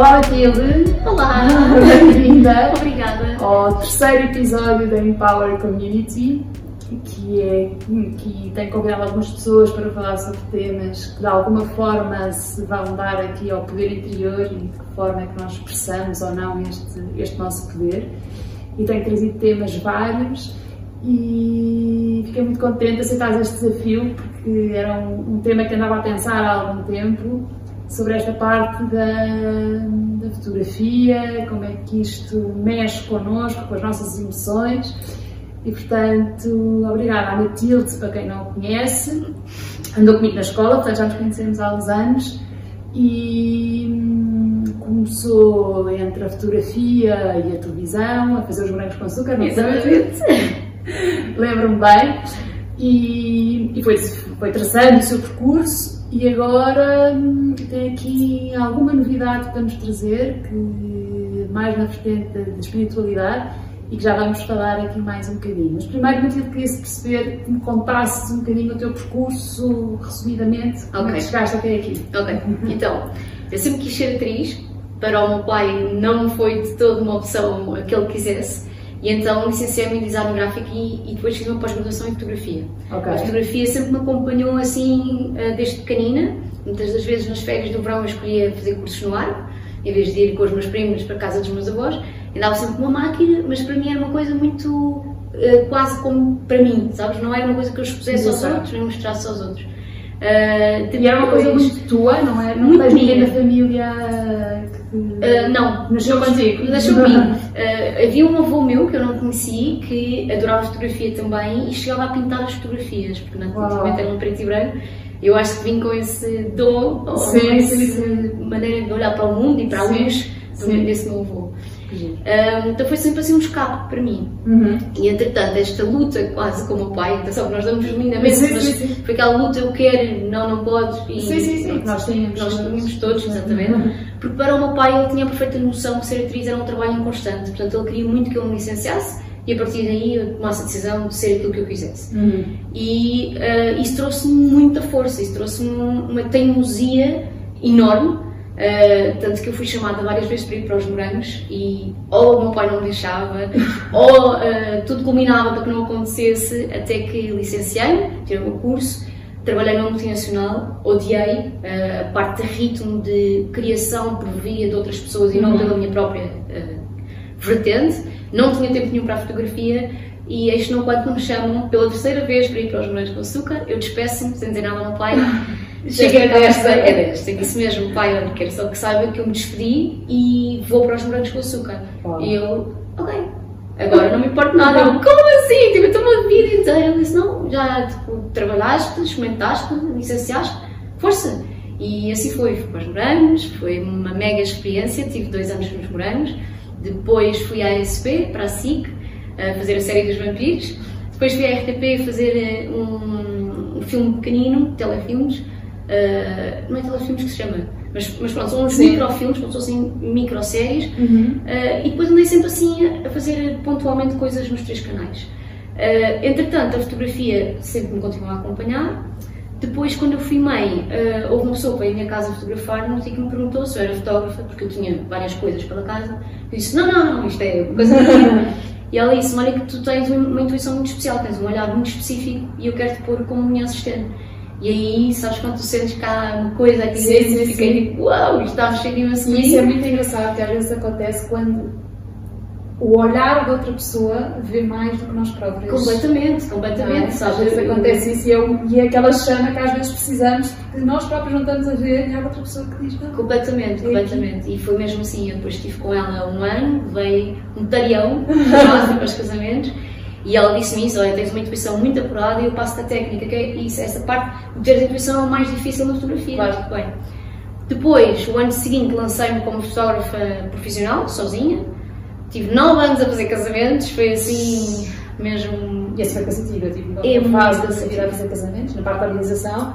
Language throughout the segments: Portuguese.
Olá Matilde! Olá! Bem-vinda Obrigada! ao terceiro episódio da Empower Community, que, é, que tem convidado algumas pessoas para falar sobre temas que de alguma forma se vão dar aqui ao poder interior e de que forma é que nós expressamos ou não este, este nosso poder. E tem trazido temas vários e fiquei muito contente de aceitar este desafio porque era um, um tema que andava a pensar há algum tempo sobre esta parte da, da, fotografia, como é que isto mexe connosco, com as nossas emoções. E portanto, obrigada à Matilde, para quem não a conhece, andou comigo na escola, portanto já nos conhecemos há uns anos e hum, começou entre a fotografia e a televisão, a fazer os morangos com açúcar, não sei. Lembro-me bem. E, e foi, foi traçando o seu percurso e agora hum, tem aqui alguma novidade para nos trazer, que mais na vertente da espiritualidade e que já vamos falar aqui mais um bocadinho. Mas primeiro, Matilde, queria perceber que me contasses um bocadinho o teu percurso, resumidamente, como okay. é que chegaste até aqui. Ok, então, eu sempre quis ser atriz, para o meu pai não foi de toda uma opção que ele quisesse, e então licenciei-me em design gráfico e, e depois fiz uma pós-graduação em fotografia. Okay. A fotografia sempre me acompanhou assim eh, desde pequenina. Muitas das vezes nas férias do verão eu escolhia fazer cursos no ar, em vez de ir com os meus primos para a casa dos meus avós. Andava sempre com uma máquina, mas para mim era uma coisa muito uh, quase como para mim, sabes? Não era uma coisa que eu expusesse aos outros, nem mostrasse aos outros. Uh, e era uma coisa muito tua, não é? Não muito ninguém da família. Uh, não, nasceu contigo? Nasceu comigo. Uh, havia um avô meu que eu não conheci que adorava fotografia também e chegava a pintar as fotografias, porque naturalmente era um preto e branco. Eu acho que vim com esse dom, ou sim, essa maneira de olhar para o mundo e para a luz desse meu avô. Um, então foi sempre assim um escape para mim. Uhum. E entretanto, esta luta quase com o meu pai, atenção que nós damos lindamente, sim, mas sim, foi aquela luta eu quero, não, não podes. E, sim, sim, sim. Nós tínhamos, nós tínhamos todos, exatamente. Uhum. Porque para o meu pai ele tinha a perfeita noção que ser atriz era um trabalho inconstante, portanto ele queria muito que eu me licenciasse e a partir daí eu tomasse a decisão de ser aquilo que eu quisesse. Uhum. E uh, isso trouxe-me muita força, isso trouxe-me uma teimosia enorme Uh, tanto que eu fui chamada várias vezes para ir para os morangos e ou o meu pai não me deixava, ou uh, tudo culminava para que não acontecesse, até que licenciei, tirei o meu curso, trabalhei no multinacional, odiei uh, a parte de ritmo de criação por via de outras pessoas e não uhum. pela minha própria vertente, não tinha tempo nenhum para a fotografia e eis não quando me chamam pela terceira vez para ir para os morangos com açúcar, eu despeço-me sem dizer nada ao meu pai Cheguei desta, é desta, isso mesmo, pai, eu quero só que saiba que eu me despedi e vou para os morangos com açúcar. E eu, ok, agora não me importa nada. Eu, como assim? Tipo, estou uma vida inteira. Eu disse, não, já tipo, trabalhaste, experimentaste, licenciaste, força. E assim foi, fui para os morangos, foi uma mega experiência, tive dois anos nos morangos. Depois fui à ASP, para a SIC, a fazer a série dos vampiros. Depois fui à RTP fazer eh, um, um filme pequenino, telefilmes, Uh, não é telefilmes que se chama, mas, mas pronto, são uns Sim. microfilmes, como se fossem microséries, uhum. uh, e depois andei sempre assim a fazer pontualmente coisas nos três canais. Uh, entretanto, a fotografia sempre me continuou a acompanhar. Depois, quando eu fui mãe, uh, houve uma pessoa para ir à minha casa fotografar, não sei que me perguntou se eu era fotógrafa, porque eu tinha várias coisas pela casa. Eu disse: Não, não, não, isto é coisa E ela disse: Olha, que tu tens uma intuição muito especial, tens um olhar muito específico e eu quero te pôr como minha assistente. E aí, sabes quando tu sentes que há uma coisa aqui sim, dentro, sim, fiquei tipo, uau, isto está cheio assim. E isso é muito engraçado, porque às vezes acontece quando o olhar de outra pessoa vê mais do que nós próprios. Completamente, completamente. É? Às vezes acontece isso e é, e é aquela chama que às vezes precisamos, porque nós próprios não estamos a ver e há outra pessoa que diz não. Completamente, é completamente. Aqui. E foi mesmo assim, eu depois estive com ela um ano, veio um tarião para os casamentos e ela disse-me isso, olha, tens uma intuição muito apurada e eu passo da técnica, que é isso, essa parte de ter a intuição é o mais difícil na fotografia. Claro. Bem. Depois, o ano seguinte, lancei-me como fotógrafa profissional, sozinha. Tive nove anos a fazer casamentos, foi assim, mesmo... E esse foi cansativo, eu tive é uma fase de a fazer casamentos, na parte da organização,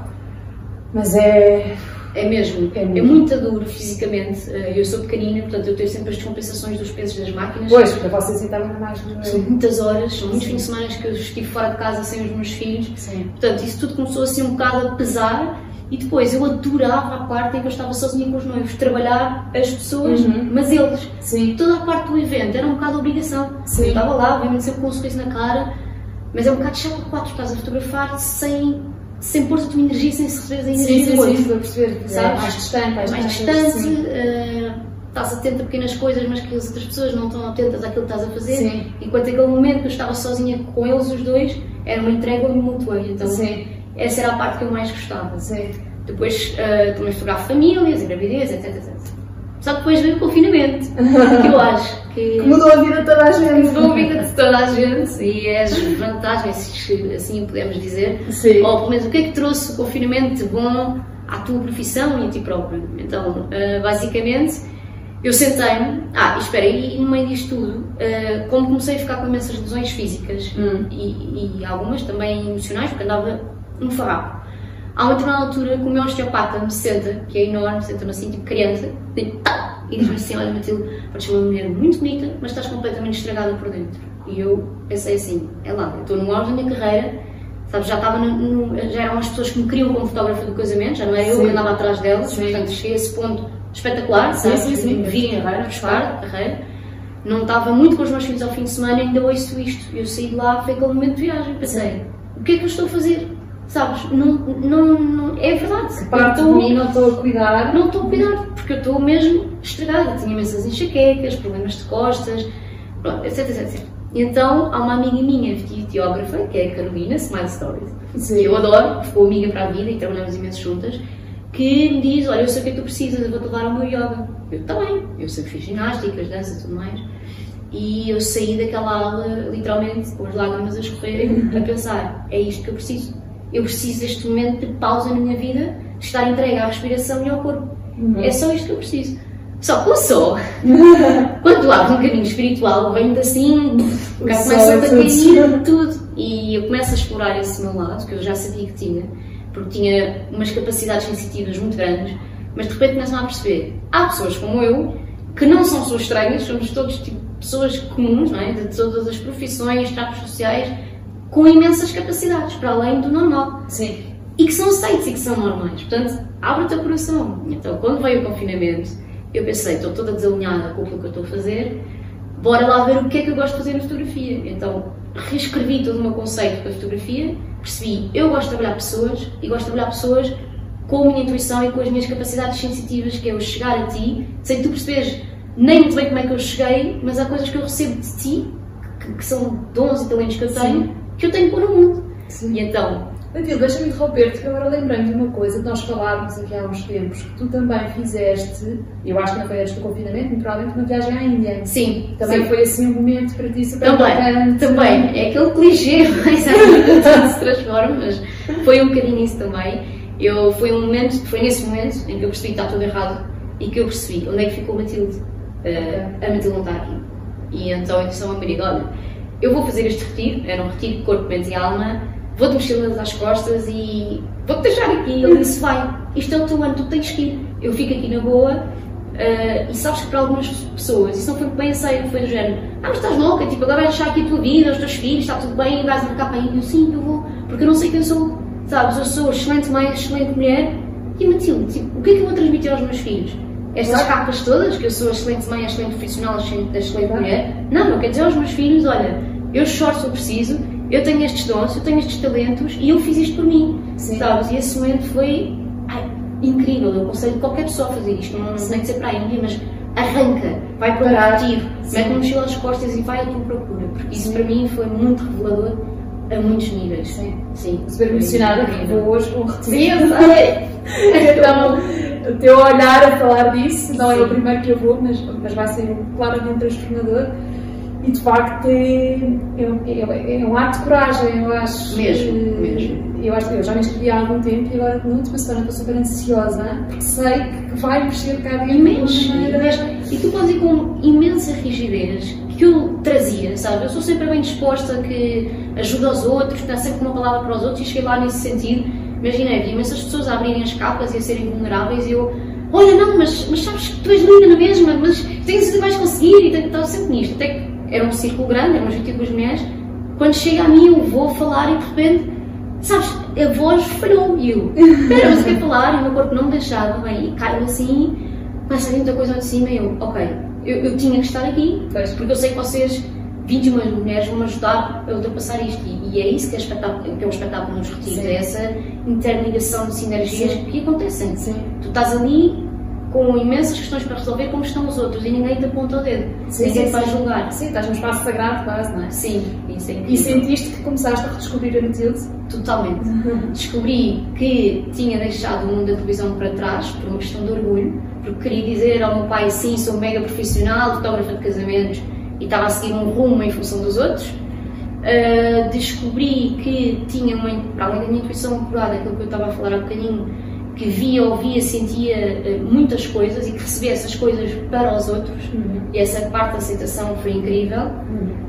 mas é é mesmo, é, é muito duro fisicamente. Eh, eu sou pequenina, portanto eu tenho sempre as descompensações dos pesos das máquinas. Pois, para vocês então mais. São muitas horas, são muitos fins de semana que eu estive fora de casa sem os meus filhos. Sim. Portanto, isso tudo começou assim um bocado a pesar E depois eu adorava a parte em que eu estava sozinha com os noivos, trabalhar as pessoas, Uhum. mas eles. Sim. Toda a parte do evento era um bocado obrigação. Sim. Eu estava lá, obviamente sempre com um sorriso na cara, mas é um bocado chato quatro, estás a fotografar sem, sem pôr a tua energia, sem se receber a energia Sim, sim, do sim, outro. a perceber. É Sabes? mais distante, mais, mais distante. sim. eh, estás atento a pequenas coisas, mas que as outras pessoas não estão atentas àquilo que estás a fazer. Sim. Enquanto aquele momento que eu estava sozinha com eles, os dois, era uma entrega mútua. Então, Sim. essa era a parte que eu mais gostava. Sim. Depois eh, também fotografo famílias, gravidez, etc, etc. Só que depois veio o confinamento, que eu acho que mudou a vida de toda a gente. mudou a vida de toda a gente e é as vantagens, se assim podemos dizer, Sim. ou pelo menos o que é que trouxe o confinamento de bom à tua profissão e a ti próprio. Então, eh, basicamente, eu sentei-me, ah, espera, e no meio disto tudo, eh, como comecei a ficar com imensas lesões físicas Hum. e, e algumas também emocionais, porque andava no farrapo. Há uma determinada altura que o meu osteopata me senta, que é enorme, senta-me assim, tipo criança, tipo, tá, e diz-me assim: Olha, Matilde, podes ser uma mulher muito bonita, mas estás completamente estragada por dentro. E eu pensei assim: É lá, estou no auge da minha carreira, sabes, já, estava no, no- já eram as pessoas que me queriam como fotógrafa do casamento, já não era eu Sim. que andava atrás delas, Sim. portanto cheguei a esse ponto espetacular, Sim, sabes, sim, sim. virem Carreira, buscar carreira. Não estava muito com os meus filhos ao fim de semana, ainda ouço isto. Eu saí de lá, foi aquele momento de viagem, pensei: O que é que eu estou a fazer? Sabes, não, não, não é verdade. Que parte Eu de estou- mim não estou a cuidar. não estou a cuidar, porque eu estou mesmo estragada. Tinha imensas enxaquecas, problemas de costas, pronto, etc, etc, etc. E então há uma amiga minha, videógrafa, que é a Carolina, Smile Stories, Sim. que eu adoro, ficou amiga para a vida e trabalhamos imenso juntas, que me diz, olha, eu sei o que é que tu precisas, eu vou-te dar o meu yoga. Eu também, eu sempre fiz ginásticas, dança e tudo mais. E eu saí daquela aula, literalmente, com as lágrimas a escorrerem, a pensar, é isto que eu preciso. Eu preciso deste momento de pausa na minha vida, de estar entregue à respiração e ao corpo. Uhum. É só isto que eu preciso. Só que eu sou. Quando abro um caminho espiritual, venho assim, O sol começa é a tudo. cair tudo. E eu começo a explorar esse meu lado, que eu já sabia que tinha, porque tinha umas capacidades sensitivas muito grandes, mas de repente começam a perceber. Há pessoas como eu, que não são pessoas estranhas, somos todos tipo, pessoas comuns, não é? de todas as profissões, tratos sociais, com imensas capacidades, para além do normal Sim. e que são aceitos e que são normais. Portanto, abre o teu coração. Então, quando veio o confinamento, eu pensei, estou toda desalinhada com aquilo que eu estou a fazer, bora lá ver o que é que eu gosto de fazer na fotografia. Então, reescrevi todo o meu conceito com a fotografia, percebi, eu gosto de trabalhar pessoas e gosto de trabalhar pessoas com a minha intuição e com as minhas capacidades sensitivas, que é eu chegar a ti, sem que tu percebes nem muito bem como é que eu cheguei, mas há coisas que eu recebo de ti, que, que são dons e talentos que eu tenho, Sim. Que eu tenho que pôr no mundo. Sim. E então, Matilde, deixa-me interromper-te, que agora lembrei-me de uma coisa que nós falávamos aqui há uns tempos, que tu também fizeste, eu acho que não foi antes do confinamento, muito provavelmente uma viagem à Índia. sim, Também sim. foi assim um momento para ti super Também, marcante. também. É aquele clichê, mas é se transforma, mas foi um bocadinho isso também. Eu, foi um momento, foi nesse momento em que eu percebi que está tudo errado e que eu percebi onde é que ficou a Matilde. Eh, a Matilde não está aqui. E então ao meu marido, olha, eu vou fazer este retiro, era um retiro de corpo, mente e alma, vou-te mexer às costas e vou-te deixar aqui. Ele disse, vai, isto é o teu ano, tu tens que ir. Eu fico aqui na boa, eh, e sabes que para algumas pessoas isso não foi bem aceito, foi do género, ah, mas estás louca, tipo, agora vais deixar aqui a tua vida, os teus filhos, está tudo bem, vais marcar para aí. Eu sim, eu vou, porque eu não sei quem sou, sabes, eu sou excelente mãe, excelente mulher, e Matilde, tipo, o que é que eu vou transmitir aos meus filhos? Estas Claro. capas todas, que eu sou excelente mãe, excelente profissional, excelente, excelente mulher, não, eu quero dizer aos meus filhos, olha, eu choro se eu preciso, eu tenho estes dons, eu tenho estes talentos, e eu fiz isto por mim, Sim. sabes, e esse momento foi ai, incrível, eu aconselho qualquer pessoa a fazer isto, não, não tem que ser para a Índia, mas arranca, vai para Parar. o retiro, mete uma mochila às costas e vai à tua procura, porque isso Sim. para mim foi muito revelador a muitos níveis. Sim. Sim. Super emocionada vou hoje um retiro. Sim, eu sei. então, o teu olhar a falar disso, não é o primeiro que eu vou, mas, mas vai ser claramente transformador. E de facto é, é, é, é um ato de coragem, eu acho. Mesmo, que- mesmo. Eu acho eu já me inscrevi há algum tempo e agora na última semana estou super ansiosa porque sei que vai mexer dentro de Imenso. E tu podes ir com imensa rigidez que eu trazia, sabe? Eu sou sempre bem disposta, que ajuda aos outros, que dá sempre uma palavra para os outros e cheguei lá nesse sentido. Imaginei, vi imensas pessoas a abrirem as capas e a serem vulneráveis e eu, olha, não, mas, mas sabes que tu és linda na mesma, mas tenho certeza que vais conseguir e estar sempre nisto. Até que era um círculo grande, eram umas 22 mulheres. Quando chega a mim, eu vou falar e de repente sabes, a voz falhou e eu, mas eu quero falar e o meu corpo não me deixava, bem, e caiu assim, começa a vir muita coisa de cima e eu, ok, eu, eu tinha que estar aqui, Pois. porque eu sei que vocês, 21 mulheres, vão me ajudar a ultrapassar isto. E, e é isso que é, espetáculo, que é um espetáculo nos retiros, Sim. é essa interligação de sinergias Sim. que acontecem. Sim. Tu estás ali com imensas questões para resolver, como estão os outros, e ninguém te aponta o dedo, Sim, ninguém sim, te vai julgar. Sim, estás num espaço sagrado quase, não é? Sim, isso é E incrível. sentiste que começaste a redescobrir a Matilde? Totalmente. Descobri que tinha deixado o mundo da televisão para trás por uma questão de orgulho, porque queria dizer ao meu pai: sim, sou mega profissional, fotógrafa de casamentos e estava a seguir um rumo em função dos outros. Uh, descobri que tinha, uma, para além da minha intuição apurada, aquilo que eu estava a falar há bocadinho, que via, ouvia, sentia uh, muitas coisas e que recebia essas coisas para os outros. E essa parte da aceitação foi incrível.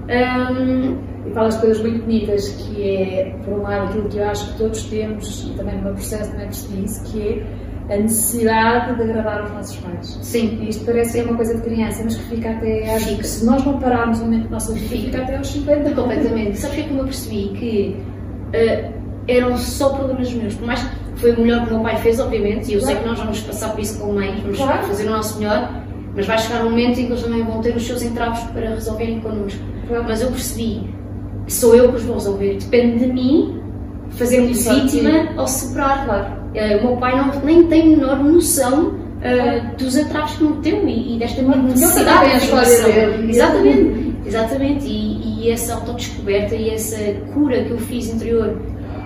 Um, E falas coisas muito bonitas, que é, por um lado, aquilo que eu acho que todos temos, e também no meu processo também percebi isso, que é a necessidade de agradar aos nossos pais. sim, isto parece ser uma coisa de criança, mas que fica até às Fica. Se nós não pararmos um momento da nossa vida, Fica. até aos 50. Completamente. Sabes o que é que eu me apercebi? Que eh, eram só problemas meus. Por mais que foi o melhor que o meu pai fez, obviamente, e eu sei Claro. que nós vamos passar por isso com mães, vamos Claro. fazer o nosso melhor, mas vai chegar um momento em que eles também vão ter os seus entraves para resolverem connosco. Claro. Mas eu percebi, sou eu que os vou resolver, depende de mim fazer-me vítima ou superar. Claro. Eh, o meu pai não, nem tem menor noção eh, dos atraves que me deu e, e desta minha necessidade de informação. Exatamente, exatamente. E, e essa autodescoberta e essa cura que eu fiz interior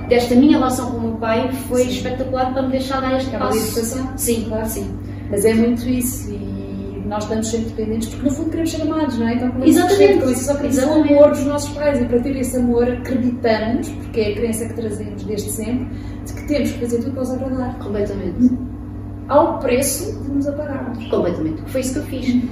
desta minha relação com o meu pai foi Sim. espetacular para me deixar dar este Aquela passo. Sim, Claro. sim. Mas é muito isso. E nós estamos sempre dependentes porque, no fundo, queremos ser amados, não é? Então, como Exatamente. com isso, só queremos o amor dos nossos pais. E para ter esse amor, acreditamos, porque é a crença que trazemos desde sempre, de que temos que fazer tudo para os agradar. Completamente. Ao preço de nos apagarmos. Completamente. Foi isso que eu fiz.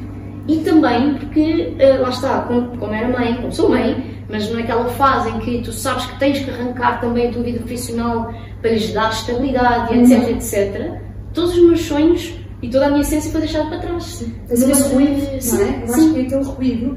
E também porque, eh, lá está, como, como era mãe, como sou mãe, mas naquela fase em que tu sabes que tens que arrancar também a tua vida profissional para lhes dar estabilidade, Uhum. etc, etc, todos os meus sonhos e toda a minha essência foi deixada para trás. Mas Numa- esse ruído, não é? Sim, Eu acho sim. que é aquele ruído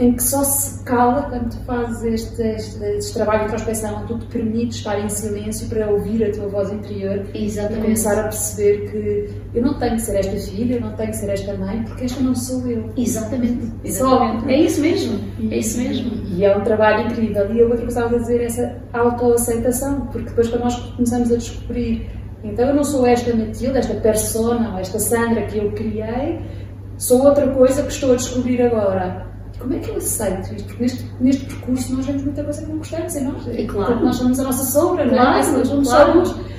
em que só se cala quando tu fazes este, este, este trabalho de introspeção, onde tu te permites estar em silêncio para ouvir a tua voz interior e Exatamente. começar a perceber que eu não tenho que ser esta filha, eu não tenho que ser esta mãe, porque esta não sou eu. Exatamente. Só. Exatamente. É isso mesmo. É isso mesmo. E é um trabalho incrível. E eu outra coisa a dizer essa autoaceitação, porque depois quando nós começamos a descobrir, então eu não sou esta Matilde, esta persona, ou esta Sandra que eu criei, sou outra coisa que estou a descobrir agora. Como é que eu aceito isto? Porque neste, neste percurso nós vemos muita coisa que não gostamos em nós. E claro. Porque nós somos a nossa sombra, não é? Claro, nós somos claro. somos.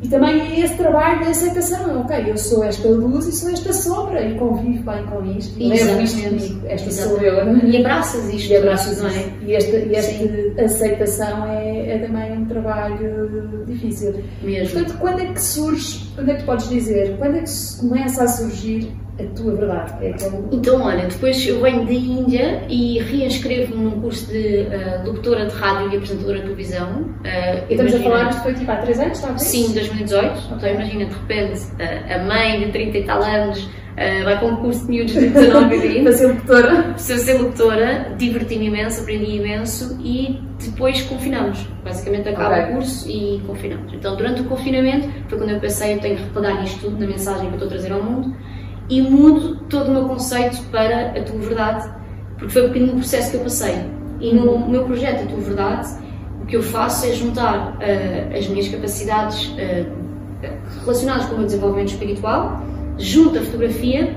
E também é esse trabalho da aceitação. Ok, eu sou esta luz e sou esta sombra e convivo bem com isto. e Levo isto comigo. Esta Exatamente. sou eu. é? E abraças isto, E abraças não é? E esta, e esta aceitação é, é também um trabalho difícil. Mesmo. Portanto, quando é que surge, quando é que tu podes dizer, quando é que começa a surgir a tua verdade? É aquele... Então, olha, depois eu venho da Índia e reinscrevo-me num curso de uh, locutora de rádio e apresentadora de televisão. Uh, E estamos a imagina- falar, isto foi tipo há 3 anos, talvez? Sim, 2018. Então imagina, de repente, uh, a mãe de 30 e tal anos uh, vai para um curso de miúdos de 19 e 20. Para ser locutora. Preciso ser locutora, diverti-me imenso, aprendi imenso e depois confinamos. Basicamente acaba Ok. o curso e confinamos. Então durante o confinamento foi quando eu pensei eu tenho que repegar isto tudo na mensagem que eu estou a trazer ao mundo e mudo todo o meu conceito para a tua verdade, porque foi um bocadinho o processo que eu passei. E no meu projeto A Tua Verdade, o que eu faço é juntar eh, as minhas capacidades eh, relacionadas com o meu desenvolvimento espiritual, junto a fotografia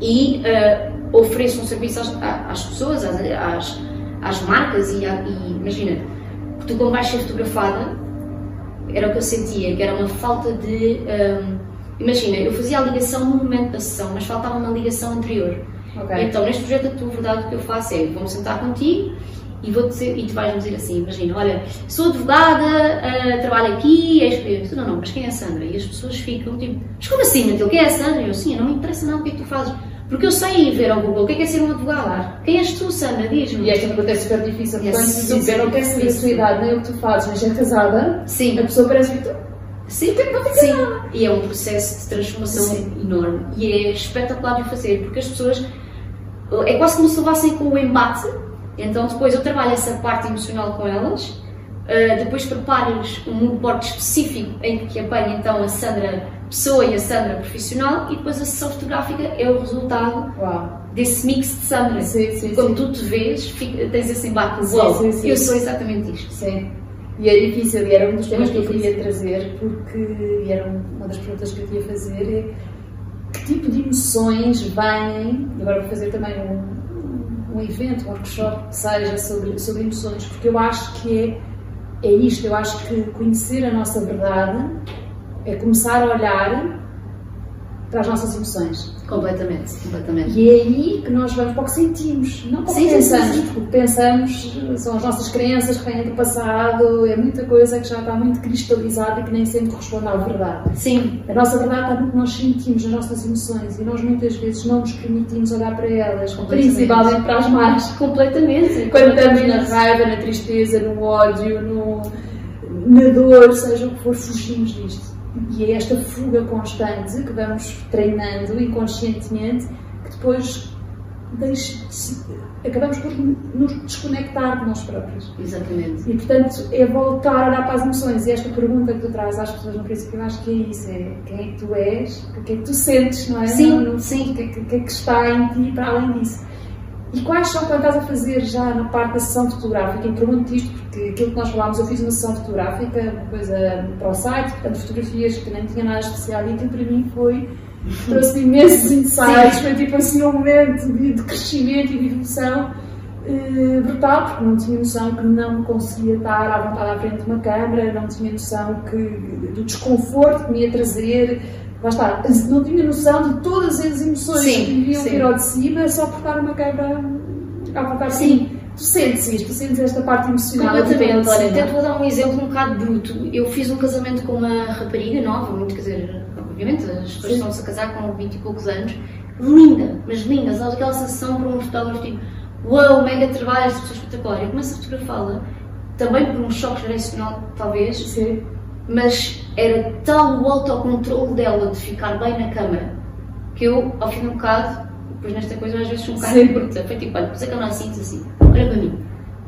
e eh, ofereço um serviço às, à- às pessoas, às, às, às marcas e, à- e imagina, tu quando vais ser fotografada, era o que eu sentia, que era uma falta de... hum, imagina, eu fazia a ligação no momento da sessão, mas faltava uma ligação anterior. Ok. Então, neste projeto, a tua verdade, o que eu faço é, vou-me sentar contigo e, vou dizer, e tu vais-me dizer assim, imagina, olha, sou advogada, ah, trabalho aqui, és cliente. Não, não, mas quem é a Sandra? E as pessoas ficam tipo, mas como assim, Matilde, quem é a Sandra? E eu, sim, não me interessa nada o que é que tu fazes. Porque eu sei ver ao Google o que é, que é ser um advogado. Quem és tu, Sandra? Diz-me. E esta pergunta é super difícil, É portanto, se super tu disser não quer saber a difícil. idade, nem o que tu fazes, mas é casada, Sim. a pessoa parece que tu Sim, sim. E é um processo de transformação Sim. enorme. E é espetacular de fazer, porque as pessoas. É quase como se levassem com o embate. Então, depois eu trabalho essa parte emocional com elas, Uh, depois preparas um moodboard específico em que apanha então a Sandra pessoa e a Sandra profissional e depois a sessão fotográfica é o resultado Uau. desse mix de Sandra. Sim, sim, Quando sim. tu te vês, tens esse embate sim, sim. eu sou exatamente isto. Sim. E é difícil, e era um dos temas que eu queria trazer, porque era um- uma das perguntas que eu queria fazer é que tipo de emoções vêm, agora vou fazer também um, um evento, um workshop seja sobre, sobre emoções, porque eu acho que é, é isto, eu acho que conhecer a nossa verdade é começar a olhar para as nossas emoções. Completamente, completamente. E é aí que nós vamos para o que sentimos, não para o que pensamos. Porque o que pensamos são as nossas crenças que vêm do passado, é muita coisa que já está muito cristalizada e que nem sempre corresponde à verdade. Sim, A nossa verdade está no que nós sentimos, nas nossas emoções, e nós muitas vezes não nos permitimos olhar para elas, principalmente para as más. completamente. Quando estamos na raiva, na tristeza, no ódio, no, na dor, seja o que for, fugimos disto. E é esta fuga constante que vamos treinando inconscientemente que depois acabamos por nos desconectar de nós próprios. Exatamente. E portanto é voltar a olhar para as emoções. E esta pergunta que tu trazes às pessoas no princípio, eu acho que é isso: é quem é que tu és, o que é que tu sentes, não é? Sim, No- no- sim. O que, é que- que é que está em ti para além disso? E quais são, quando estás a fazer já na parte da sessão fotográfica, eu pergunto isto porque aquilo que nós falámos, eu fiz uma sessão fotográfica, uma coisa para o site, portanto, fotografias que nem tinha nada especial e aquilo para mim foi, trouxe imensos insights, foi tipo assim um momento de, de crescimento e de evolução eh, brutal, porque não tinha noção que não conseguia estar à vontade à frente de uma câmara, não tinha noção que, do desconforto que me ia trazer, lá está, não tinha noção de todas as emoções Sim, que me iam sim. vir ao de cima só por estar uma câmara à vontade. Sim. Tu sentes isto, tu sentes esta parte emocional. Completamente. Olha, até te vou dar um exemplo um bocado bruto. Eu fiz um casamento com uma rapariga nova, muito, quer dizer, obviamente, as pessoas estão-se a casar com 20 e poucos anos. Linda, mas linda, sabes aquela sensação para um fotógrafo tipo, uau, mega trabalho, esta pessoa espetacular. Eu começo a fotografá-la, também por um choque geracional, talvez, Sim. Mas era tal o autocontrole dela de ficar bem na câmara que eu, ao fim de um bocado, depois nesta coisa, às vezes sou um bocado bruta. Foi tipo, olha, pus a câmera assim, diz assim, olha para mim,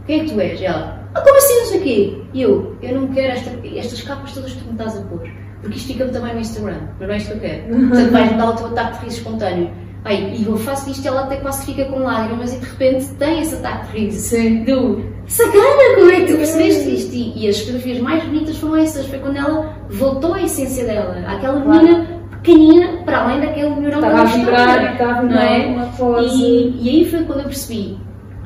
quem é que tu és? E ela, ah, como assim, não sei o quê? E eu, eu não quero esta- estas capas todas que tu me estás a pôr, porque isto fica-me também no Instagram, mas não é isto que eu quero. Portanto, vais-me dar o teu ataque de riso espontâneo. Ai, e eu faço isto e ela até quase fica com lágrimas e de repente tem esse ataque de riso Sim. do sacana, como é que tu percebeste isto? E, e as fotografias mais bonitas foram essas, foi quando ela voltou à essência dela, aquela Claro. menina pequenina, para além daquele melhorão Estava que a ela vibrar e estava, estava não é? uma pose. E, e aí foi quando eu percebi,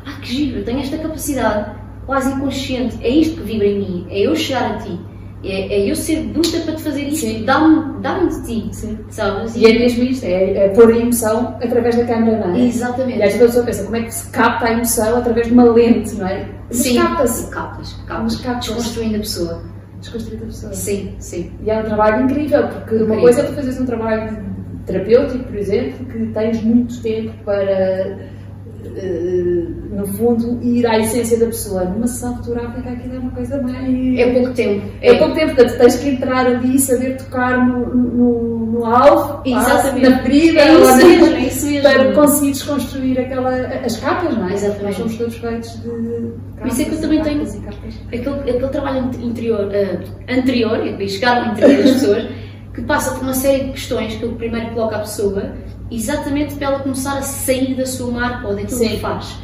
ah que giro, eu tenho esta capacidade quase inconsciente, é isto que vibra em mim, é eu chegar a ti, é, é eu ser bruta para te fazer isto, dá-me dá de ti, Sim. sabes? E é mesmo isto, é, é pôr a emoção através da câmera, não é? Exatamente. E às vezes a pessoa pensa, como é que se capta a emoção através de uma lente, não é? Mas Sim, capta-se. captas, captas, captas. desconstruindo a pessoa. Desconstruir a pessoa. Sim, sim. E é um trabalho incrível, porque uma Incrível. coisa é tu fazeres um trabalho terapêutico, por exemplo, que tens muito tempo para, eh, no fundo, ir à essência da pessoa. Numa sessão fotográfica aquilo é uma coisa mais... É pouco tempo. É pouco tempo, portanto tens que entrar ali e saber tocar no, no, no alvo, Exatamente. na ferida, É isso na- mesmo, é isso mesmo. para conseguir desconstruir aquela, as capas, não é? Exatamente. Nós somos todos feitos de Por isso é que eu capas também tenho- capas capas. Aquele, aquele trabalho interior, ah, anterior, e depois chegar ao interior das pessoas, que passa por uma série de questões que eu primeiro coloco à pessoa, exatamente para ela começar a sair da sua marca ou daquilo Sim. que faz.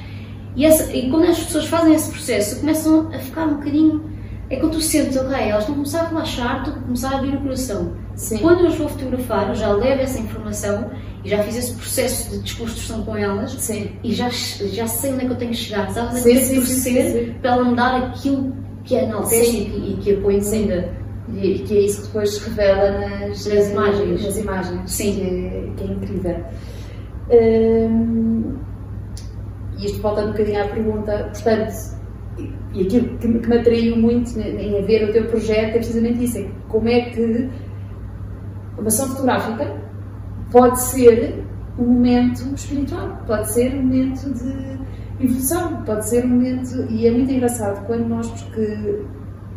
E, essa- e quando as pessoas fazem esse processo, começam a ficar um bocadinho. É quando tu sentes, ok, elas estão a começar a relaxar, estão a começar a abrir o coração. Sim. Quando eu as vou fotografar, eu já levo essa informação e já fiz esse processo de desconstrução com elas Sim. e já, já sei onde é que eu tenho que chegar, sabes? Sim, é sim, sim, para ela me dar aquilo que é enaltece e que, e que apoia ainda. E que é isso que depois se revela nas, Nas imagens. Nas imagens. Sim. Que é, que é incrível. Hum, e isto volta um bocadinho à pergunta, portanto, e- aquilo que, me- que me atraiu muito em, em ver o teu projeto é precisamente isso: é como é que uma ação fotográfica pode ser um momento espiritual, pode ser um momento de evolução, pode ser um momento. E é muito engraçado quando nós, porque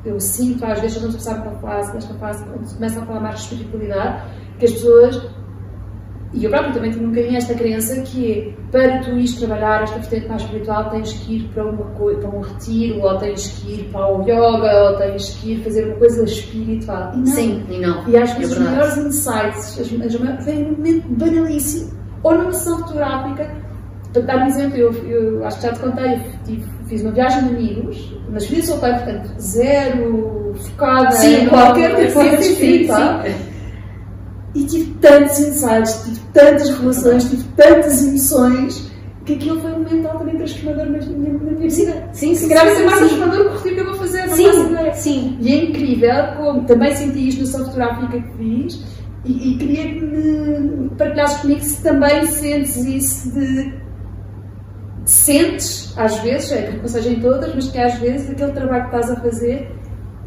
eu sinto às vezes quando a passar por uma fase, nesta fase, quando começa a falar mais de espiritualidade, que as pessoas e eu próprio também tinha um bocadinho esta crença que é, para tu ires trabalhar esta vertente mais espiritual, tens que ir para, uma, para um retiro, ou tens que ir para o yoga, ou tens que ir fazer uma coisa espiritual. E não. Sim, e não. E acho que é os verdade. maiores insights, as, as vêm num momento banalíssimo, ou numa sessão fotográfica. Para dar um exemplo, eu, eu acho que já te contei, eu tive, fiz uma viagem de amigos, mas fui solteiro, portanto, zero focada sim, em qualquer tipo de espiritual. E tive tantos insights, tive tantas relações, tive tantas emoções, que aquilo foi um momento altamente transformador na, na, na minha vida. Sim, sim. Se calhar vai ser mais transformador que o retiro que eu vou fazer, não sim, faço ideia. Sim. E é incrível como também senti isto na sessão fotográfica que fiz e, e queria que me partilhasses comigo se também sentes isso de sentes, às vezes, é que não seja em todas, mas que às vezes aquele trabalho que estás a fazer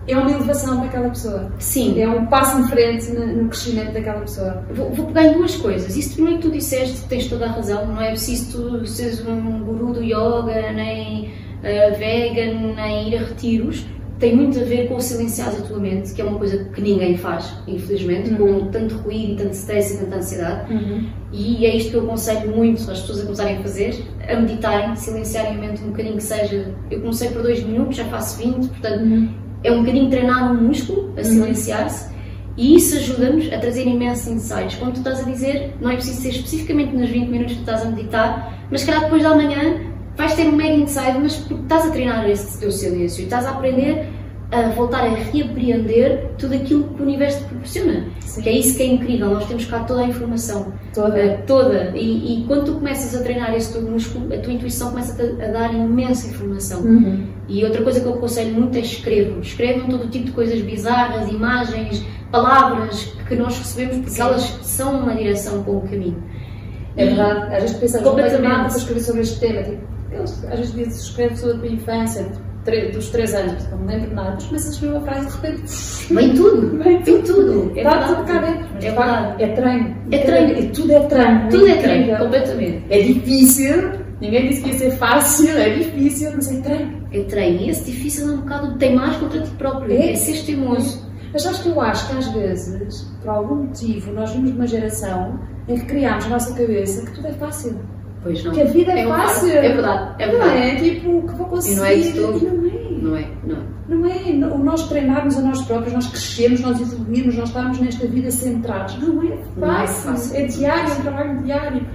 é uma elevação para aquela pessoa. Sim. É um passo em frente no, crescimento daquela pessoa. Vou, vou, pegar em duas coisas. Isso primeiro que tu disseste, tens toda a razão. Não é preciso tu seres um guru do yoga, nem uh, vegan, nem ir a retiros. Tem muito a ver com o silenciar a tua mente, que é uma coisa que ninguém faz, infelizmente, uhum. com tanto ruído, tanto stress e tanta ansiedade. Uhum. E é isto que eu aconselho muito às pessoas a começarem a fazer, a meditarem, silenciarem a mente um bocadinho que seja. Eu comecei por dois minutos, já faço 20, portanto uhum é um bocadinho treinar um músculo a uhum. silenciar-se e isso ajuda-nos a trazer imensos insights. Como tu estás a dizer, não é preciso ser especificamente nos 20 minutos que estás a meditar, mas calhar depois da manhã vais ter um mega insight, mas porque estás a treinar esse teu silêncio e estás a aprender a voltar a reapreender tudo aquilo que o universo te proporciona. Sim. Que é isso que é incrível, nós temos cá toda a informação. Toda. Uh, toda. E, e, quando tu começas a treinar esse teu músculo, a tua intuição começa a, a dar imensa informação. Uhum. E outra coisa que eu aconselho muito é escrevam. Escrevam todo tipo de coisas bizarras, imagens, palavras que nós recebemos, porque Sim. elas são uma direção com o caminho. É verdade. Às vezes pensamos, completamente nada para escrever sobre este tema. Tipo, às vezes dizem, escreve sobre a tua infância dos três anos, não me lembro de nada, mas começas a escrever uma frase de repente. Vem tudo! Vem tudo! tudo. É tudo cá dentro. É verdade. É treino. É treino. É, tudo é treino. Tudo é treino, completamente. É difícil, ninguém disse que ia ser fácil, é difícil, mas é treino. É treino. E esse difícil é um bocado tem mais contra ti próprio. É, é ser teimoso. Mas acho que eu acho que às vezes, por algum motivo, nós vimos uma geração em que criámos na nossa cabeça que tudo é fácil. Pois não. Que a vida é, é fácil. É verdade, é verdade. Não é tipo, que vou conseguir. E não é de todo. Não é. Não é, não é. Não é. Nós treinarmos a nós próprios, nós crescermos, nós evoluirmos, nós estarmos nesta vida centrados. Não é fácil. Não é, fácil. é diário, é um trabalho diário.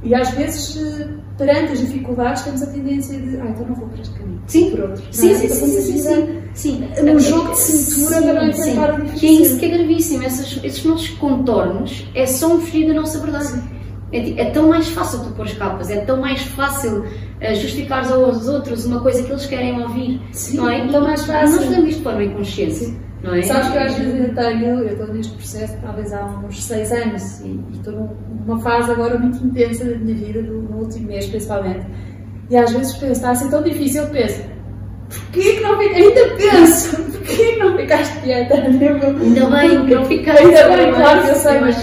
E às vezes, eh, perante as dificuldades, temos a tendência de, ah, então não vou para este caminho. Sim, por outro. Sim, é? sim, sim, sim, sim. Um jogo de cintura para não enfrentar a Que é isso que é gravíssimo. Esses, esses nossos contornos é só um fugir da nossa verdade. Sim. É, é, tão mais fácil tu pôr capas, é tão mais fácil uh, justificar aos outros uma coisa que eles querem ouvir. Sim, não é? é tão mais fácil. Nós fazemos isto de forma inconsciente. Não é? Sabes que eu às vezes ainda tenho, eu estou neste processo talvez há uns seis anos e, e estou numa fase agora muito intensa da minha vida, no último mês principalmente. E às vezes penso, está a ser tão difícil, eu penso, porquê que não ficaste? Ainda penso, porquê que não ficaste quieta? Ainda bem que não ficaste. Ainda bem, claro que eu sei, mas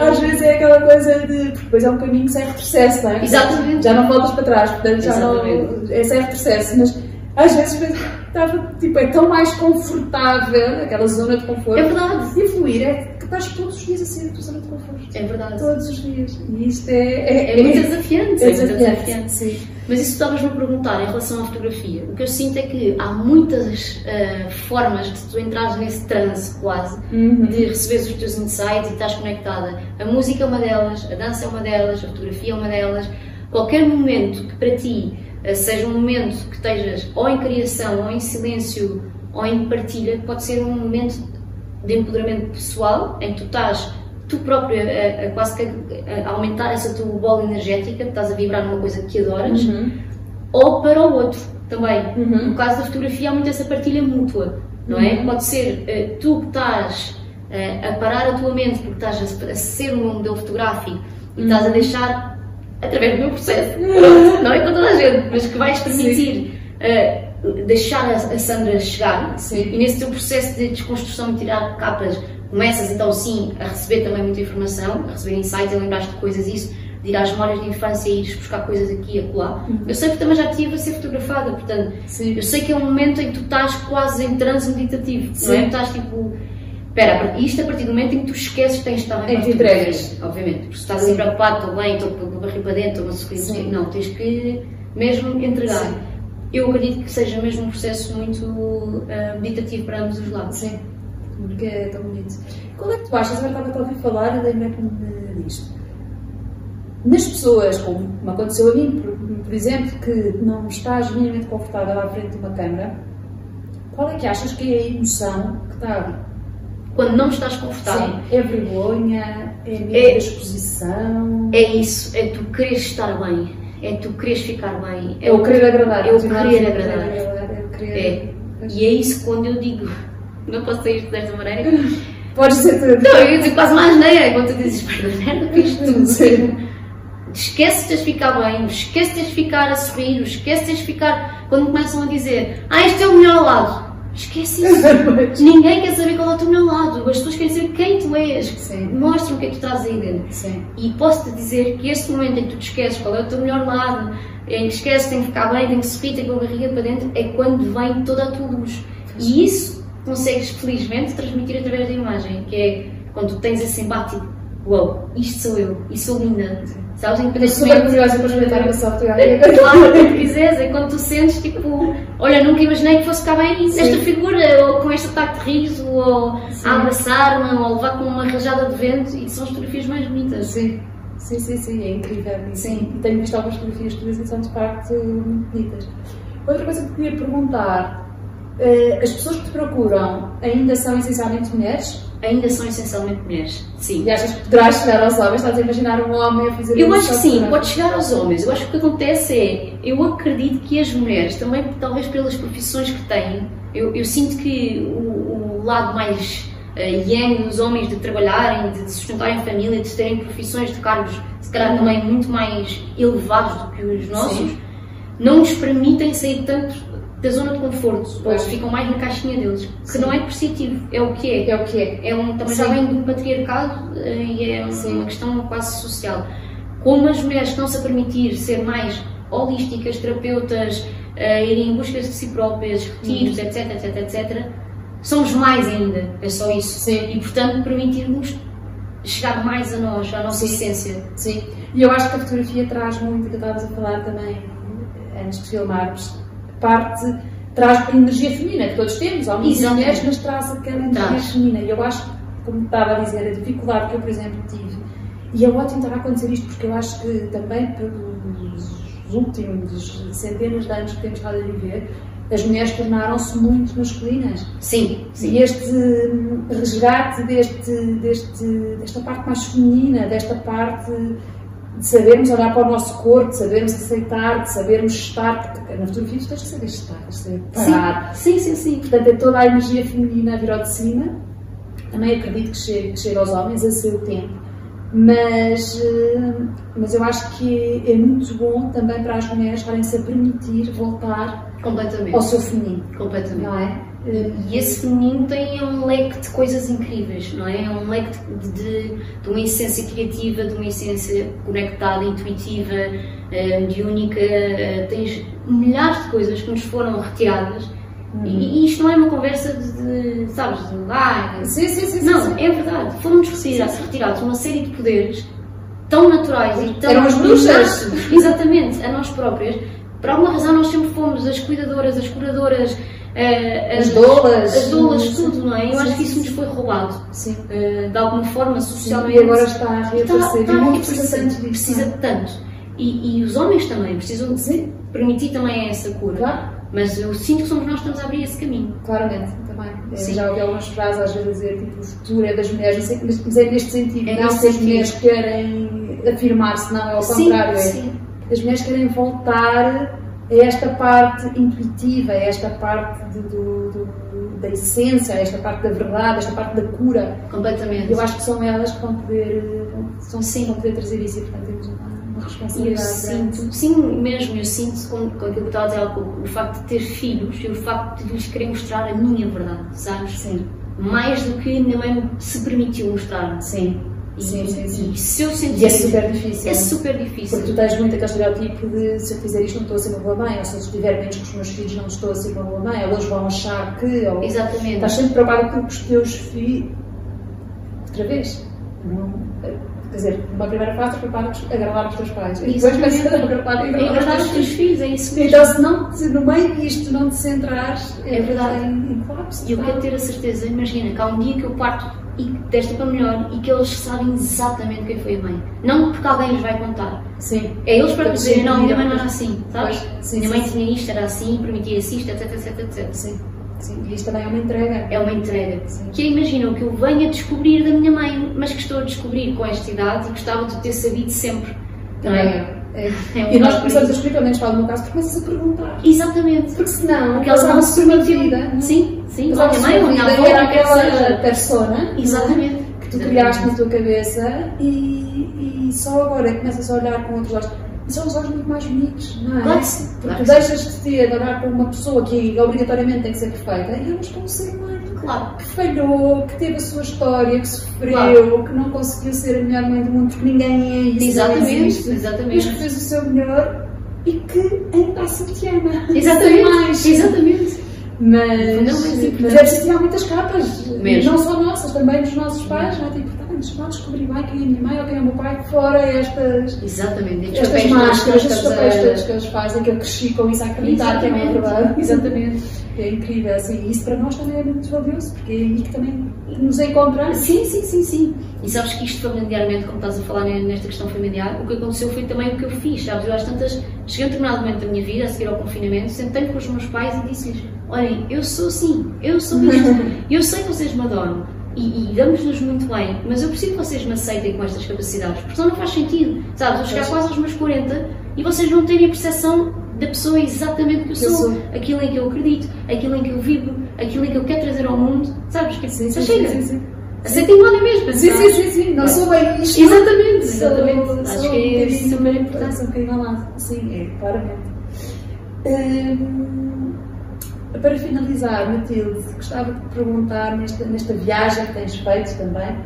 às vezes é aquela coisa de. Depois é um caminho sem retrocesso, não é? Exatamente. Já não voltas para trás, portanto já Exatamente. não. É sem retrocesso, mas às vezes estava, tipo, é tão mais confortável, aquela zona de conforto. É verdade. E fluir é estás todos os dias a sair da tua zona de conforto. É verdade. Todos os dias. E isto é. É, é muito desafiante. É, desafiante, é desafiante. Sim. Mas isso estavas-me a perguntar em relação à fotografia. O que eu sinto é que há muitas uh, formas de tu entrares nesse transe quase, uhum. de receberes os teus insights e estás conectada. A música é uma delas, a dança é uma delas, a fotografia é uma delas. Qualquer momento que para ti uh, seja um momento que estejas ou em criação, ou em silêncio, ou em partilha, pode ser um momento de empoderamento pessoal em que tu estás tu próprio a, a quase que a, a aumentar essa tua bola energética, estás a vibrar numa coisa que adoras, uhum. ou para o outro também. Uhum. No caso da fotografia há muito essa partilha mútua, não é? Uhum. Pode ser uh, tu que estás uh, a parar a tua mente porque estás a, a ser um modelo fotográfico e estás a uhum. deixar através do meu processo, não é com toda a gente, mas que vais permitir uh, deixar a, Sandra chegar Sim. e nesse teu processo de desconstrução e tirar capas começas então sim a receber também muita informação, a receber insights, a lembrar-te de coisas, isso, de ir às memórias de infância e ires buscar coisas aqui e acolá. Uhum. Eu sei que também já tive a ser fotografada, portanto, sim. eu sei que é um momento em que tu estás quase em transe meditativo, sim. não é? Tu estás tipo Espera, isto a partir do momento em que tu esqueces que tens de estar Em entregas. Obviamente, porque se estás assim preocupado, estou bem, estou com o barriga para dentro, estou a não, tens que mesmo entregar. Sim. Eu acredito que seja mesmo um processo muito ah, meditativo para ambos os lados. Sim, porque é tão bonito. Qual é que tu achas, agora estava a ouvir falar, lembro-me eh, disto. Nas pessoas, como me aconteceu a mim, por, por exemplo, que não estás minimamente confortável à frente de uma câmara, qual é que achas que é a emoção que está ali? Quando não estás confortável, Sim, é vergonha, é medo É- da exposição, é isso, é tu quereres estar bem, é tu queres ficar bem. é o querer agradar. É o querer agradar. é o querer. É. E é isso quando eu digo, não posso sair isto desta maneira. Podes dizer tudo. Não, eu dizer quase mais neira, quando tu dizes, para merda, fiz tudo. Sim. Esquece de ficar bem, esquece de ficar a sorrir, esquece de ficar. Quando começam a dizer, ah, este é o melhor lado. Esquece isso. Ninguém quer saber qual é o teu melhor lado. As pessoas querem saber quem tu és. Sim. Mostra o que é que tu trazes aí dentro. Sim. E posso-te dizer que esse momento em que tu te esqueces qual é o teu melhor lado, em que esqueces, tem que ficar bem, tem que sorrir, tem que pôr a barriga para dentro, é quando vem toda a tua luz. E isso consegues, felizmente, transmitir através da imagem, que é quando tu tens esse embate, tipo, uau, isto sou eu, e sou linda. Sabes? Estou super curiosa para experimentar uma fotografia. Claro, quando quiseres, é quando tu sentes tipo, olha, nunca imaginei que fosse ficar bem Sim. nesta figura, ou com este ataque de riso, ou Sim. a abraçar-me, ou a levar com uma rajada de vento, e são as fotografias mais bonitas. Sim, sim, sim, sim, é incrível. Sim, e tenho visto algumas fotografias tuas e são de facto muito bonitas. Outra coisa que eu queria perguntar: eh, as pessoas que te procuram ainda são essencialmente mulheres? Ainda são essencialmente mulheres, sim. E achas que poderás chegar aos homens? Estás a imaginar um homem a fazer Eu acho que sim, pode chegar aos homens. Eu acho que o que acontece é, eu acredito que as mulheres, também talvez pelas profissões que têm, eu, eu sinto que o, o lado mais eh, yang dos homens de trabalharem, de sustentarem família, de terem profissões de cargos, se calhar também muito mais elevados do que os nossos, Sim. não nos permitem sair tanto da zona de conforto, Pois. ficam mais na caixinha deles, que Sim. não é positivo, é o que é. É o que é. É um, também Sim. já vem do patriarcado eh, e é Sim. uma questão quase social. Como as mulheres estão-se a permitir ser mais holísticas, terapeutas, eh, irem em busca de si próprias, Uhum. retiros, etc, etc, etc, somos mais ainda, é só isso. Sim. E portanto permitir-nos chegar mais a nós, à nossa Sim. essência. Sim, e eu acho que a fotografia traz muito, que estavas a falar também antes de filmarmos, parte, traz energia feminina, que todos temos, homens e mulheres, mas traz aquela energia Traz. feminina. E eu acho como estava a dizer, a dificuldade que eu, por exemplo, tive, e é ótimo estar a acontecer isto, porque eu acho que também pelos últimos centenas de anos que temos estado a viver, as mulheres tornaram-se muito masculinas. Sim, sim. E este resgate deste, deste, desta parte mais feminina, desta parte de sabermos olhar para o nosso corpo, de sabermos aceitar, de sabermos estar, porque na fotografia tens de saber estar, tens de saber parar. Sim, sim, sim, sim. Portanto, é toda a energia feminina a vir ao de cima. Também acredito que chegue, que chegue aos homens a seu tempo. Mas, hum, mas eu acho que é, é muito bom também para as mulheres estarem-se a permitir voltar Completamente. ao seu feminino, Completamente. não é? E esse feminino tem um leque de coisas incríveis, não é? É um leque de, de, de uma essência criativa, de uma essência conectada, intuitiva, eh, mediúnica. eh, tens milhares de coisas que nos foram retiradas. E, e isto não é uma conversa de, de sabes, de ah, Sim, sim, sim. Não, sim. é verdade. Foram-nos retirados, retirados uma série de poderes tão naturais e tão Eram as bruxas. exatamente, a nós próprias. Por alguma razão nós sempre fomos as cuidadoras, as curadoras, eh, As as dolas, Sim, tudo, não é? Eu sim, acho que isso nos foi roubado. Sim. eh, de alguma forma, socialmente. E agora está a Está- reaparecer. está e a muito reaparecer. precisamos disso. Precisa de tanto. E, e os homens também precisam Sim, permitir também essa cura. claro. Mas eu sinto que somos nós que estamos a abrir esse caminho. Claramente, também. Eu Sim. já ouvi algumas frases às vezes dizer tipo, o futuro é das mulheres, não sei, mas mas é neste sentido, É não se as mulheres querem afirmar-se, não, é ao contrário, é as mulheres querem voltar esta parte intuitiva, a esta parte de- do- do- da essência, a esta parte da verdade, esta parte da cura. Completamente. Eu acho que são elas que vão poder, são, Sim. vão poder trazer isso e, portanto, temos uma, uma eu responsabilidade grande. sinto, sim, mesmo, eu sinto com, com aquilo que eu estava a dizer há pouco, o facto de ter filhos e o facto de lhes querer mostrar a minha verdade, sabes? Sim, Mais do que a minha mãe se permitiu mostrar. sim, sim, sim, sim. e se eu sentir. E é super difícil. É super difícil. Porque tu tens muito aquele estereótipo de se eu fizer isto não estou a ser uma boa mãe, ou se eu estiver menos com os meus filhos não estou a ser uma boa mãe, ou eles vão achar que, ou Exatamente. estás sempre preocupado com os teus filhos, outra vez. Não, quer dizer, uma primeira fase preparas agradar os teus pais. E depois começas a agradar, e agradar os teus filhos, é isso mesmo. Então, se não te, no meio disto não te centrares, é, verdade. Em, em colapso. E eu quero ter a certeza, imagina, que há um dia que eu parto e desta para melhor e que eles sabem exatamente quem foi a mãe. Não porque alguém lhes vai contar. Sim. É eles para dizer, não, minha mãe não era assim, sabes? Sim, minha sim, mãe tinha isto, era assim, permitia-se isto, etc, etc, etc. Sim. Sim, e isto também é uma entrega. É uma entrega. Sim. Que imaginam que eu venho a descobrir da minha mãe, mas que estou a descobrir com esta idade e gostava de ter sabido sempre. Também é. É. É e nós começamos a descobrir, pelo menos falo no meu caso, porque começas a perguntar. Exatamente. Porque senão, porque elas não se vida. Sim, sim. A mãe, a minha avó, era aquela persona. Exatamente. Que tu criaste na tua cabeça e, e só agora começas a olhar com outros olhos são os olhos muito mais bonitos, não é? Claro que sim. Porque tu deixas de ter, de olhar para uma pessoa que obrigatoriamente tem que ser perfeita e olhas para um ser humano claro. que falhou, que teve a sua história, que sofreu, claro. que não conseguiu ser a melhor mãe do mundo, porque ninguém é isso. Exatamente, exatamente. Mas que fez o seu melhor e que ainda assim te ama. Exatamente. Exatamente. Mas, mas é preciso tirar muitas capas, Mesmo. não só nossas, também dos nossos pais, não é? Tipo, antes não descobri bem quem é a minha mãe ou quem é o meu pai, fora estas, Exatamente. estas máscaras, estes papéis que eles fazem, que eu cresci com isso a acreditar que é uma verdade. Exatamente. É incrível, assim, isso para nós também é muito valioso, porque é aí que também nos encontramos. Sim, sim, sim, sim. E sabes que isto familiarmente, como estás a falar nesta questão familiar, o que aconteceu foi também o que eu fiz, sabes? Eu às tantas, cheguei a um determinado momento da minha vida, a seguir ao confinamento, sentei-me com os meus pais e disse-lhes: Olhem, eu sou assim, eu sou isto, eu sei que vocês me adoram, e, e damos-nos muito bem, mas eu preciso que vocês me aceitem com estas capacidades, porque senão não faz sentido. Sabes, eu chegar quase aos meus 40 e vocês não terem a percepção da pessoa exatamente que eu sou, sou, aquilo em que eu acredito, aquilo em que eu vivo, aquilo em que eu quero trazer ao mundo. Sabes? Que sim, sim, chega. Sim, sim. Aceitem-me lá mesmo. Sim, sim, sim, sim. Não sou bem isto. Exatamente, exatamente. Acho que é super importante. Sou um bocadinho lá. Sim, é, claramente. Para finalizar, Matilde, gostava de te perguntar nesta, nesta viagem que tens feito também,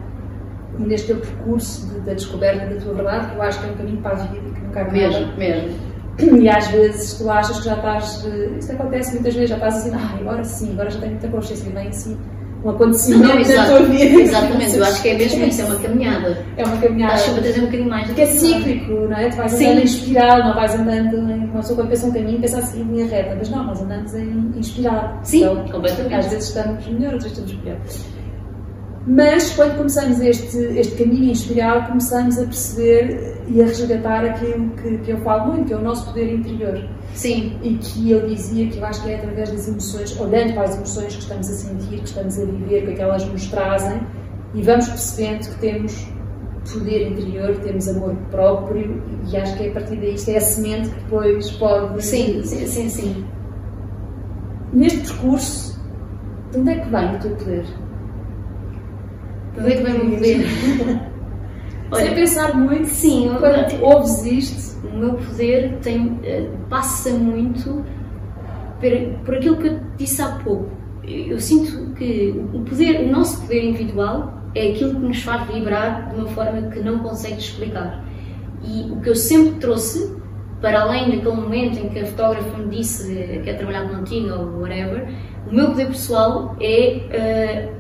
neste teu percurso de, da descoberta da tua verdade, que eu acho que é um caminho para a vida que nunca acaba. Mesmo, mesmo. E às vezes tu achas que já estás. Isto acontece muitas vezes, já estás assim, ah, agora sim, agora já tenho muita consciência, vem assim um acontecimento não, exato, tua vida. Exatamente, eu acho que é mesmo isso, é uma caminhada. É uma caminhada. Acho que vou trazer um bocadinho mais. Que é cíclico, não é? Tu vais andando em espiral, não vais andando em. Uma pessoa quando pensa um caminho, pensa assim, linha reta, mas não, nós andamos em, em espiral. Sim, então, completamente. Às vezes estamos melhor, outras estamos pior. Mas quando começamos este, este caminho em espiral, começamos a perceber e a resgatar aquilo que, que eu falo muito, que é o nosso poder interior. Sim. E que ele dizia que eu acho que é através das emoções, olhando para as emoções que estamos a sentir, que estamos a viver, que aquelas nos trazem, e vamos percebendo que temos poder interior, que temos amor próprio, e acho que é a partir daí, isto é a semente que depois pode. Sim, sim, sim. sim. Neste percurso, de onde é que vem o teu poder? Aproveito bem o poder. Sem pensar muito, sim, quando eu, ouves isto. O meu poder tem, eh, passa muito por, por aquilo que eu disse há pouco. Eu sinto que o poder, o nosso poder individual é aquilo que nos faz vibrar de uma forma que não consegue explicar. E o que eu sempre trouxe, para além daquele momento em que a fotógrafa me disse que quer trabalhar contigo ou whatever, o meu poder pessoal é uh,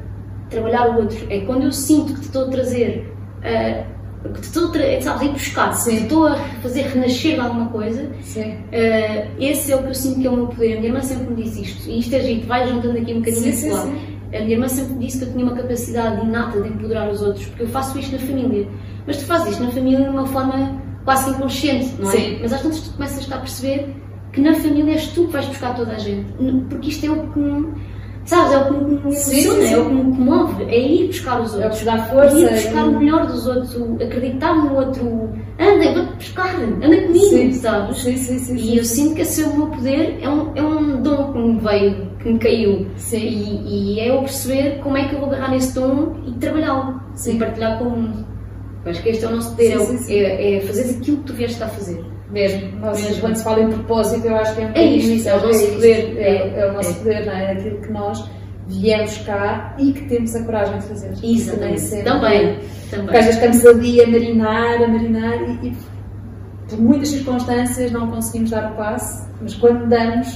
trabalhar o outro. É quando eu sinto que te estou a trazer, uh, que te estou a, tra sabes, a ir buscar, Sim. que te estou a fazer renascer de alguma coisa, uh, esse é o que eu sinto que é o meu poder. A minha irmã sempre me disse isto, e isto é gente, vai juntando aqui um bocadinho sim, lado. A minha irmã sempre me disse que eu tinha uma capacidade inata de empoderar os outros, porque eu faço isto na família. Mas tu fazes isto na família de uma forma quase inconsciente, não é? Sim. Mas às vezes tu começas a perceber que na família és tu que vais buscar toda a gente, porque isto é o que Sabes, é o que me emociona, é o que me comove, é ir buscar os outros. É o que dá força. Ir buscar o melhor dos outros, acreditar no outro. Anda, vou-te buscar, anda comigo, sim. sabes? Sim, sim, sim, e eu sinto que esse é o meu poder, é um, é um dom que me veio, que me caiu. Sim. E, e é eu perceber como é que eu vou agarrar nesse dom e trabalhá-lo, e partilhar com o mundo. Acho que este é o nosso poder, é, é, é fazer aquilo que tu vieste a fazer. Mesmo. Nós, Mesmo. quando se fala em propósito, eu acho que é um é isto, é o nosso é poder. É, é, o nosso poder, não é? é? Aquilo que nós viemos cá e que temos a coragem de fazer. Exatamente. Também. também. Porque às vezes estamos ali a marinar, a marinar e, e por muitas circunstâncias não conseguimos dar o passo, mas quando damos,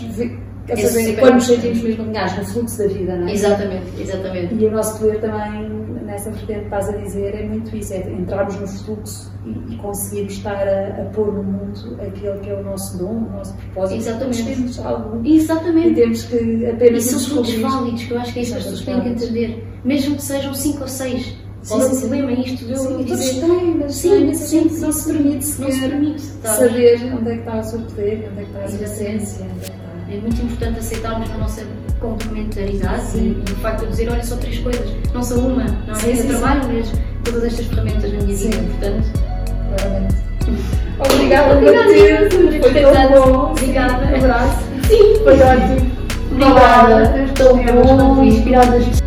quer saber, quando nos sentimos mesmo alinhados no fluxo da vida, não é? Exatamente, exatamente. E o nosso poder também nessa vertente que estás a dizer, é muito isso, é entrarmos no fluxo e, e conseguirmos estar a, a, pôr no mundo aquele que é o nosso dom, o nosso propósito. Exatamente. Nós temos algo Exatamente. e temos que apenas E são frutos válidos, que eu acho que é isso que as pessoas têm que entender. Mesmo que sejam 5 ou 6. Qual Sim, é o problema? É isto de eu Sim, todos têm, mas Sim, sim, sim, sim, sim, não se permite Não se permite. tá? saber onde é que está o seu poder, onde é que está a sua essência, é muito importante aceitarmos a nossa complementaridade Sim. e, e o facto de eu dizer, olha, só três coisas, não só uma, não é? Sim, eu sim, trabalho mesmo todas estas ferramentas na minha vida, Sim. portanto. Claramente. Obrigada, Obrigada, Matilde. Matilde. Foi tão Obrigada. bom. Obrigada. Um abraço. Sim, Foi ótimo. Obrigada, estou Obrigada. bom, inspiradas